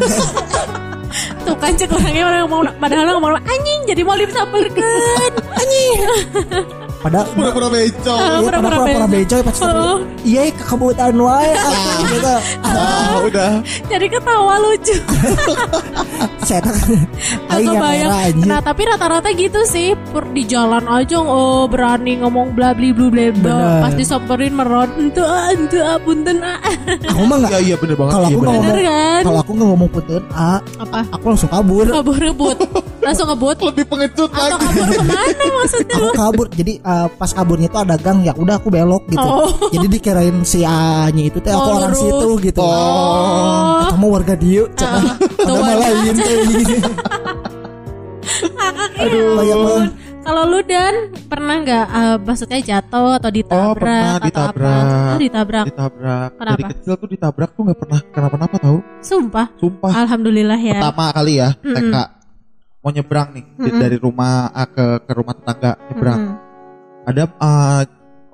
Tuh kan cek orangnya orang mau padahal ngomong anjing jadi mau disamperkan. Anjing. Padahal Pura-pura. Ah, Iya, pura-pura pernah pura becoy pas Oh. Iya, kekebutan wae aku gitu. Ah, udah. Jadi ketawa lucu. Saya tak Gak aing yang kebayang. era anjing. Nah tapi rata-rata gitu sih di jalan aja oh, berani ngomong bla bli blu bla bla. Bener. Pas disamperin meron ah ente ah punten ah. Aku mah enggak Iya iya bener banget. Kalau Iya, aku ngomong- kan? kalau aku nggak ngomong punten ah, Apa? aku langsung kabur. Kabur rebut. Langsung ngebut. lebih pengecut Atau lagi. kabur ke mana maksudnya aku lu? kabur jadi eh, pas kaburnya tuh ada gang ya udah aku belok gitu Oh. jadi dikirain si A nya itu teh aku Oh, orang lurus. situ gitu Oh. Eh, kamu warga cek Ah, malah warga. ingin kayak gini Aduh. banyak banget Kalau lu dan pernah nggak eh, maksudnya jatuh atau ditabrak Oh, pernah atau ditabrak. apa? Oh, ditabrak. Ditabrak. Kenapa? Dari kecil tuh ditabrak tuh nggak pernah kenapa-napa tahu. Sumpah. Sumpah. Alhamdulillah ya. Pertama kali ya. TK mau nyebrang nih di- Mm-mm. dari rumah ah, ke ke rumah tetangga nyebrang. Mm-mm. Ada ah,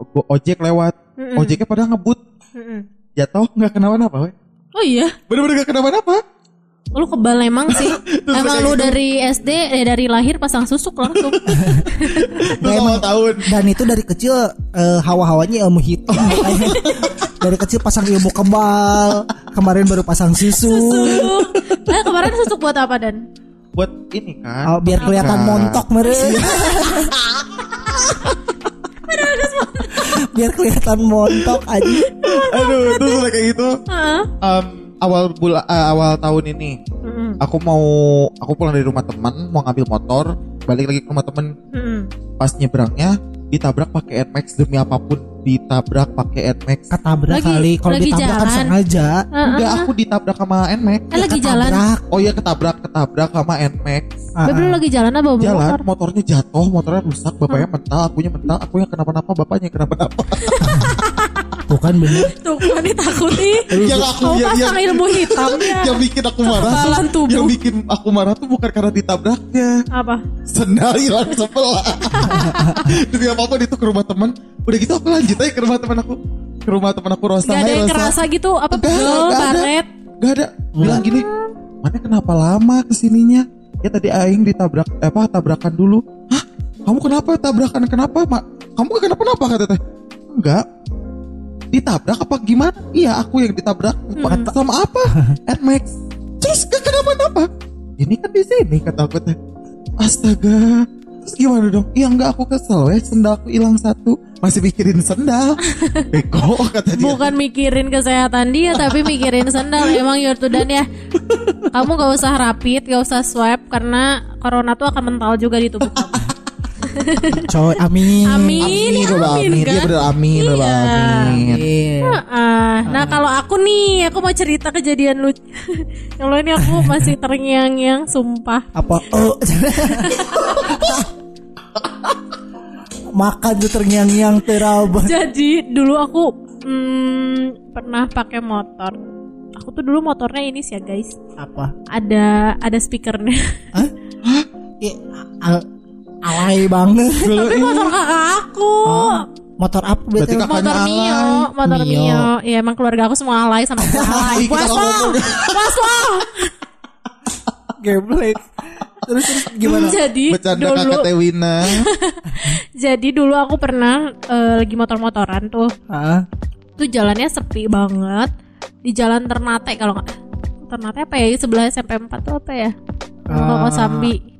go- ojek lewat. Mm-mm. Ojeknya pada ngebut. Mm-mm. Jatuh nggak kenapa-napa. we. Oh iya, Bener-bener nggak kenapa-napa. lu kebal emang sih. emang lu gitu. dari SD eh, dari lahir pasang susuk langsung. Nah, emang- tahun. dan itu dari kecil eh, hawa-hawanya ilmu hitam dari kecil pasang ilmu kebal kemarin baru pasang susu Susuk. Eh kemarin susuk buat apa dan? Buat ini kan. Oh, biar kelihatan Nah. montok meren Biar kelihatan montok aja. Aduh, terus udah kayak gitu. Heeh. Em, awal bulan awal tahun ini Mm-mm. aku mau aku pulang dari rumah teman mau ngambil motor balik lagi ke rumah temen Mm-mm. pas nyebrangnya ditabrak pakai Nmax demi apa pun ditabrak pakai Nmax Ketabrak Lagi- kali. Kalau ditabrak kan jalan. sengaja. Heeh. enggak aku ditabrak sama Nmax Eh, lagi jalan. Ketabrak. oh iya ketabrak ketabrak sama Nmax ah. lagi jalan apa bawa jalan motor? motornya jatuh motornya rusak bapaknya mental akunya mental akunya kenapa-napa bapaknya kenapa-napa Tuh kan bener. Tuh kan ditakuti. yang aku Kau yang, pasang yang, ilmu hitamnya. yang bikin aku marah Kekebalan tuh, tubuh. yang bikin aku marah tuh bukan karena ditabraknya Apa? sendal hilang sebelah demi apa apa itu ke rumah teman udah gitu aku lanjut aja ke rumah teman aku. Ke rumah teman aku Rosa. Gak ada yang Rosa. kerasa gitu? Apa pegel, enggak ada. baret. Gak ada. Bilang gini mana kenapa lama ke sininya? Ya tadi Aing ditabrak eh, apa tabrakan dulu. Hah? Kamu kenapa tabrakan? Kenapa mak kamu kenapa kenapa kata teh. Enggak ditabrak apa gimana? Iya aku yang ditabrak. Hmm. sama apa? Nmax terus gak kenapa kenapa ini kan di sini kata aku teh. Astaga terus gimana dong? Iya enggak aku kesel ya sendal aku hilang satu. Masih mikirin sendal bego kata dia. Bukan mikirin kesehatan dia tapi mikirin sendal emang Yortudan ya. Kamu gak usah rapid, gak usah swab karena corona tuh akan mental juga di tubuh kamu. Coy, amin. Amin, Amin, udah amin, amin. Dia kan? bener amin, udah Iya. amin. Iya. Ah, nah kalau aku nih, aku mau cerita kejadian lucu. Kalau ini aku masih terngiang-ngiang, sumpah. Apa? Oh. Makan tuh terngiang-ngiang terabah. Jadi dulu aku hmm, pernah pakai motor. Aku tuh dulu motornya ini sih ya guys. Apa? Ada ada speakernya. Hah? Ih, al- alay banget. Tapi motor kakak aku. Motor apa Berarti Motor Mio, alay. motor Mio. Mio. Ya emang keluarga aku semua alay sama aku alay. Puas lo, puas lo. Gameplay. Terus terus gimana? Jadi Bercanda dulu, kakak Tewina. jadi dulu aku pernah eh, lagi motor-motoran tuh. Ah, Tuh jalannya sepi banget di jalan Ternate kalau nggak Ternate apa ya sebelah SMP 4 tuh apa ya Kalau Ah.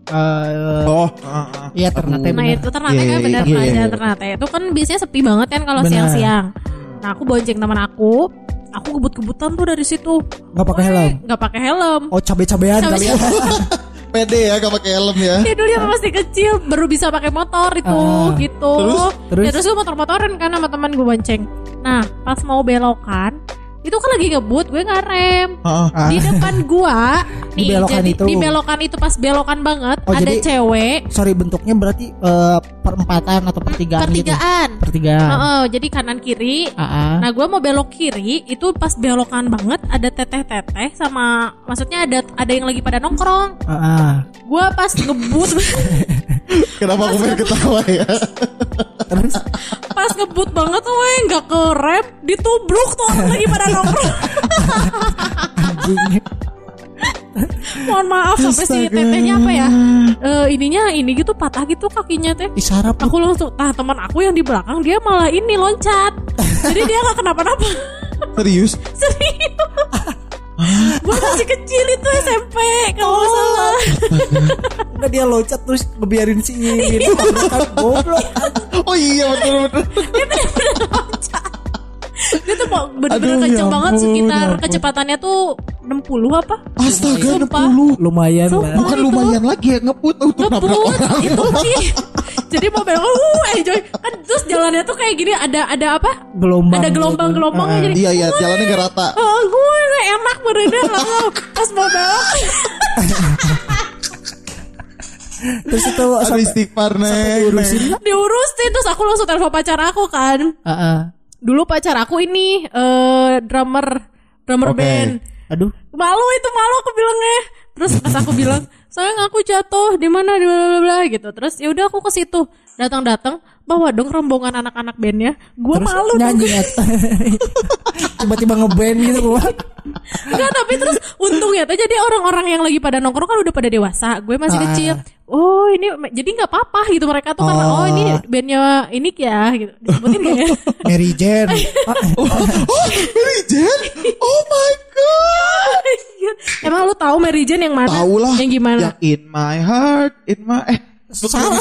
Eh, Oh, ah, ah. Iya Ternate Nah bener. itu Ternate Iya, kan iya, bener iya, kan iya. jalan Ternate Itu kan biasanya sepi banget kan kalau siang-siang Nah aku bonceng teman aku Aku kebut-kebutan tuh dari situ Nggak pakai helm. nggak pakai helm Oh cabe-cabean kali ya. Pede ya gak pakai helm ya. Ya dulu yang masih kecil baru bisa pakai motor itu Ah. gitu. Terus? Terus? Ya terus gue motor-motoran kan sama teman gue bonceng. Nah pas mau belokan itu kan lagi ngebut gue nggak rem Ah, di depan gua Di nih belokan jadi itu. di belokan itu pas belokan banget Oh, ada jadi cewek Sorry bentuknya berarti eh, perempatan atau pertigaan, gitu. pertigaan Pertigaan. Heeh, jadi kanan kiri Ah, ah. Nah gue mau belok kiri itu pas belokan banget ada teteh-teteh sama maksudnya ada ada yang lagi pada nongkrong. Ah, ah. Gue pas ngebut Kenapa aku pengen ketawa ya? Terus pas ngebut banget tuh weh nggak ke rem ditubruk tuh orang lagi pada nongkrong. Mohon maaf sampai si tetehnya apa ya? Eh, ininya ini gitu patah gitu kakinya teh. Isarap Aku langsung, nah teman aku yang di belakang dia malah ini loncat. Jadi dia nggak kenapa-napa. Serius? Serius. Gue masih kecil itu SMP kalau nggak salah. Enggak dia loncat terus ngebiarin si ini tabrakan goblok. Oh iya betul betul. Dia tuh mau bener-bener Aduh, kenceng ya banget sekitar ya kecepatannya tuh 60 apa? Astaga Sumpah. 60. Lumayan Sumpah. lah. Bukan itu. lumayan lagi ya ngebut untuk nabrak orang. itu sih. Jadi mau belok, uh, enjoy. Kan terus jalannya tuh kayak gini ada ada apa? Gelombang. Ada gelombang-gelombangnya jadi. Iya iya jalannya gak rata. Oh, gue nggak enak beredar langsung pas mau belok. Terus itu Aduh sampai istighfar neng. diurusin nggak? Diurusin terus aku langsung telepon pacar aku kan. Ah, ah. Dulu pacar aku ini eh drummer drummer Oke. band. Aduh. malu itu malu aku bilangnya terus pas aku bilang sayang aku jatuh di mana di bla bla gitu terus ya udah aku ke situ datang datang bawa dong rombongan anak-anak bandnya gue malu nyanyi ya. Tiba-tiba ngeband gitu gua. Enggak tapi terus untungnya tuh jadi orang-orang yang lagi pada nongkrong kan udah pada dewasa gue masih Ah. kecil oh ini jadi nggak apa-apa gitu mereka tuh karena Oh. oh ini bandnya ini ya gitu disebutin gak ya Mary Jane. Ah, Oh Mary Jane. Oh my god. emang lu tahu Mary Jane yang mana Tahu lah. yang gimana Yang in my heart, in my eh salah.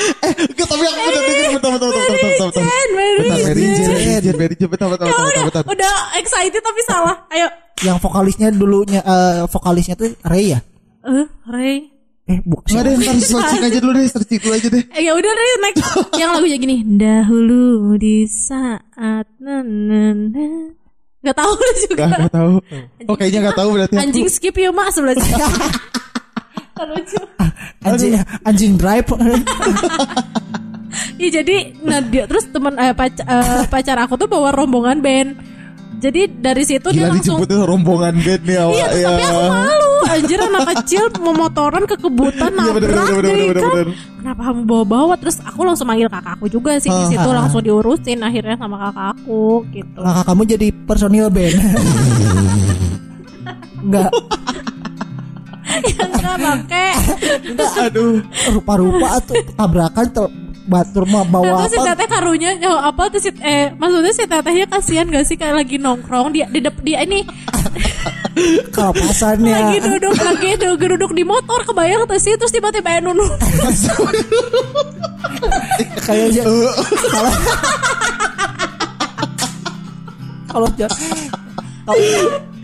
Eh Enggak, tapi aku udah denger bentar bentar bentar bentar bentar. bentar. Bentar, Mary Jane. Jane, Mary Jane, bentar bentar Ya bentar udah, bentar. udah excited tapi salah. Ayo. Yang vokalisnya dulunya eh, vokalisnya tuh Ray ya? Eh, Ray. Eh, bu, Enggak deh, ntar searching aja dulu deh, searching dulu aja deh. Eh ya udah Ray next. Yang lagunya gini. Dahulu di saat na. Gak tahu juga. Enggak, tahu. Oh, kayaknya enggak tahu berarti. Anjing skip yuk mak sebelah sini. Lucu. anjing anjing drive. Iya jadi nah dia terus teman eh, pac- eh, pacar aku tuh bawa rombongan band. Jadi dari situ dia Gila langsung dijemputnya rombongan band nih awak Iya terus ya. tapi aku malu Anjir anak kecil mau motoran ke kebutan Iya, bener, nabrak bener, bener, kan. Kenapa kamu bawa-bawa Terus aku langsung manggil kakakku juga sih di situ langsung diurusin akhirnya sama kakakku gitu. Kakak kamu jadi personil band. Enggak, Ya enggak pakai. Aduh. rupa-rupa tuh tabrakan ter- batur mah Nah, bawa terus si apa? teteh karunya nyawa apa tuh si eh maksudnya si tetehnya kasihan gak sih kayak lagi nongkrong dia di dia ini Kelapasannya. lagi duduk lagi duduk, duduk di motor kebayang tuh sih terus tiba-tiba nunu Kayaknya kalau kalau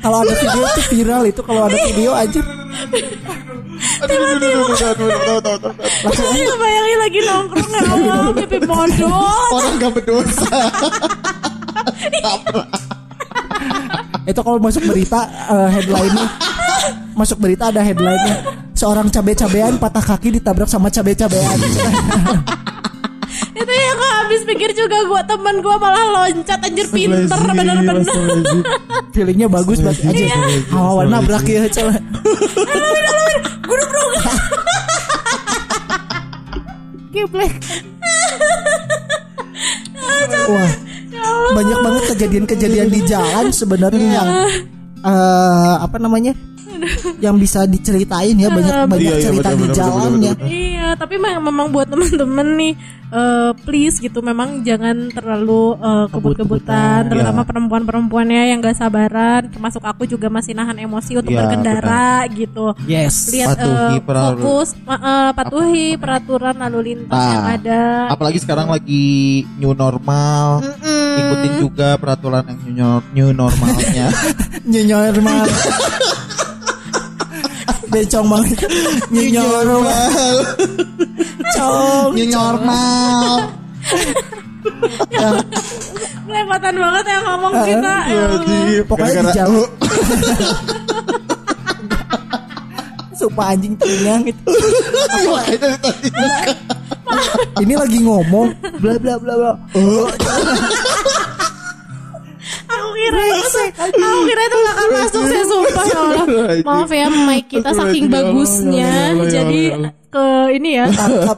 kalau ada video itu viral itu kalau ada video aja. Tiba-tiba Langsung bayangin lagi nongkrong ya Allah pipi Orang gak berdosa. Itu kalau masuk berita uh, headline-nya. Masuk berita ada headline-nya. Seorang cabe-cabean patah kaki ditabrak sama cabe-cabean itu yang gak habis pikir juga gua temen gua malah loncat anjir pinter bener-bener. Feelingnya bagus banget aja hawa nabrak ya coba. Geblek. Wah, banyak banget kejadian-kejadian di jalan sebenarnya. Yang eh, apa namanya? yang bisa diceritain ya banyak banyak Iya, iya, cerita benar, di jalan ya. Iya, tapi memang, memang buat teman-teman nih, eh, please gitu, memang jangan terlalu eh, kebut-kebutan, terutama Iya. perempuan-perempuannya yang gak sabaran. Termasuk aku juga masih nahan emosi untuk Iya, berkendara gitu. Yes. Lihat Patuhi eh, peraturan. fokus, eh, eh, patuhi peraturan lalu lintas Ah. yang ada. Apalagi sekarang lagi new normal. Ikutin juga peraturan yang new, nor- new normalnya. Nyenyor mah. Becong banget. Nyenyor mah. Cong. new normal. Kelewatan banget ya ngomong kita. ya Allah. Pokoknya di Gara-gara- jalan. Sumpah anjing teringang itu. Ini lagi ngomong bla bla bla bla. Kira itu aku kira itu gak akan masuk saya sumpah. Ya Allah. Maaf ya mic kita saking bagusnya. Jadi ke ini ya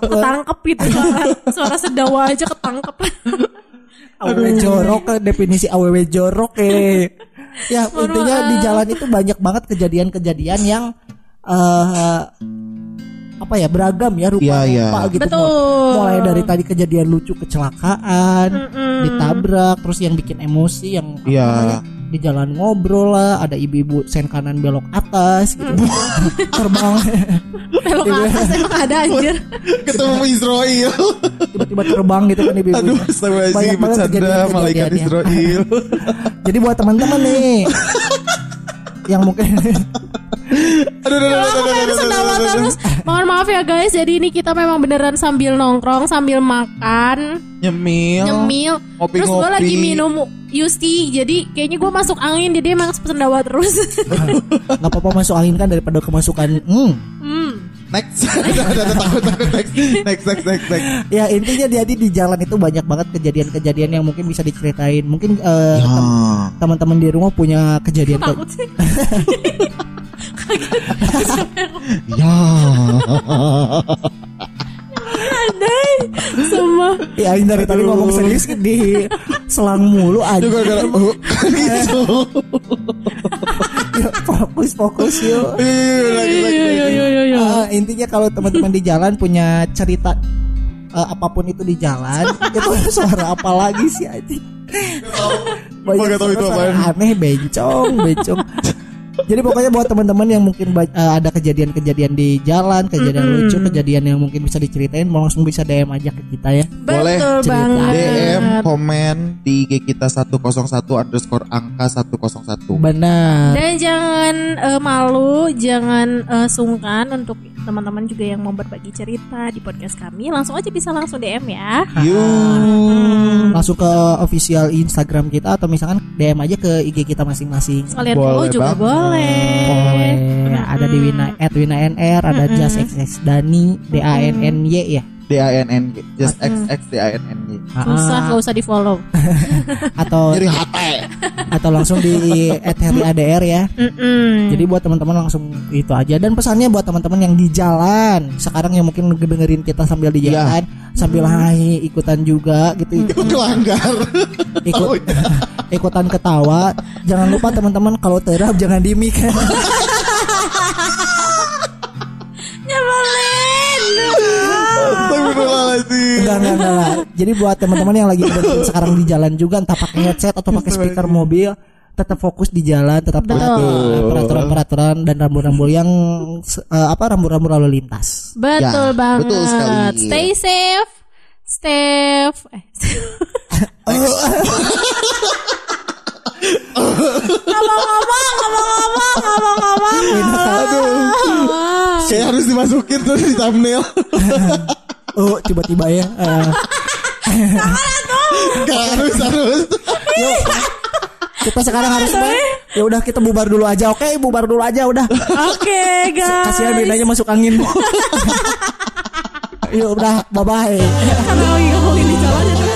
ketangkep gitu. Suara suara sedawa aja ketangkep. awewe jorok eh, definisi awewe jorok eh. Ya intinya di jalan itu banyak banget kejadian-kejadian yang eh apa ya beragam ya rupa-rupa Iya, iya. gitu. Betul. Mulai dari tadi kejadian lucu kecelakaan, ditabrak, terus yang bikin emosi yang apa Iya. namanya, di jalan ngobrol lah, ada ibu-ibu sen kanan belok atas gitu. Terbang Belok ke atas emang ada anjir. Ketemu Israel. tiba-tiba terbang gitu kan ibu-ibu. Aduh, Banyak banget bercanda kejadian-kejadian malaikat ya. Israel. Jadi buat teman-teman nih yang mungkin Aduh, aduh, aduh, aduh, aduh, aduh. Mohon maaf ya guys, jadi ini kita memang beneran sambil nongkrong, sambil makan, Nyemil. nyemil. Ngopi-ngopi. Terus gue lagi minum Yusti, jadi kayaknya gue masuk angin, jadi emang sendawa terus. nggak apa-apa masuk angin kan daripada kemasukan. Hmm. hmm. Next. Takut, takut. Next, next, next, next, next. Ya intinya jadi di jalan itu banyak banget kejadian-kejadian yang mungkin bisa diceritain. Mungkin eh, Ya. tem- teman-teman di rumah punya kejadian ke- Takut sih. Ya. Andai semua. Ya ini dari tadi ngomong serius di selang mulu aja. Itu gara-gara oh, gitu. Yuk, fokus fokus yuk. Iya, lagi, lagi, lagi. Ah, intinya kalau teman-teman di jalan punya cerita eh, apa pun itu di jalan itu suara apa lagi sih anjing? Gua nggak tahu itu suara apaan. aneh bencong bencong Jadi pokoknya buat teman-teman yang mungkin eh, ada kejadian-kejadian di jalan, kejadian lucu, kejadian yang mungkin bisa diceritain, mau langsung bisa DM aja ke kita ya. Boleh Betul cerita. banget. DM komen di IG kita 101 underscore angka 101 Benar. Dan jangan eh, malu, jangan eh, sungkan untuk teman-teman juga yang mau berbagi cerita di podcast kami, langsung aja bisa langsung DM ya. Yuk Langsung ke official Instagram kita atau misalkan DM aja ke IG kita masing-masing. Sekalian Boleh follow juga banget. boleh. Boleh. Ada di Wina at Wina NR, ada Just XX Dani D A N N Y ya. D A N N G just X X D A N N G Susah, gak usah di follow. atau Jadi hati atau langsung di at Heri ADR ya. Jadi buat teman-teman langsung itu aja. Dan pesannya buat teman-teman yang di jalan. Sekarang yang mungkin dengerin kita sambil di Iya. jalan sambil hai ikutan juga gitu. Itu kelanggar ikut ikutan ketawa. Jangan lupa teman-teman kalau terap jangan di enggak, enggak, enggak, jadi buat teman-teman yang lagi sekarang di jalan juga entah pakai headset atau pakai speaker mobil tetap fokus di jalan tetap taati peraturan-peraturan dan rambu-rambu yang eh, apa rambu-rambu lalu lintas Betul Ya, banget. betul sekali. Stay safe. Stay eh. Ngomong-ngomong, ngomong-ngomong, ngomong-ngomong. Aduh Kayak harus dimasukin tuh di thumbnail oh tiba-tiba ya eh, Gak harus harus. Kita sekarang harus ya udah kita bubar dulu aja oke? Bubar dulu aja udah. Oke, guys. kasihan Winanya masuk angin. Yuk udah. Bye bye Karena lagi ngomongin di jalan.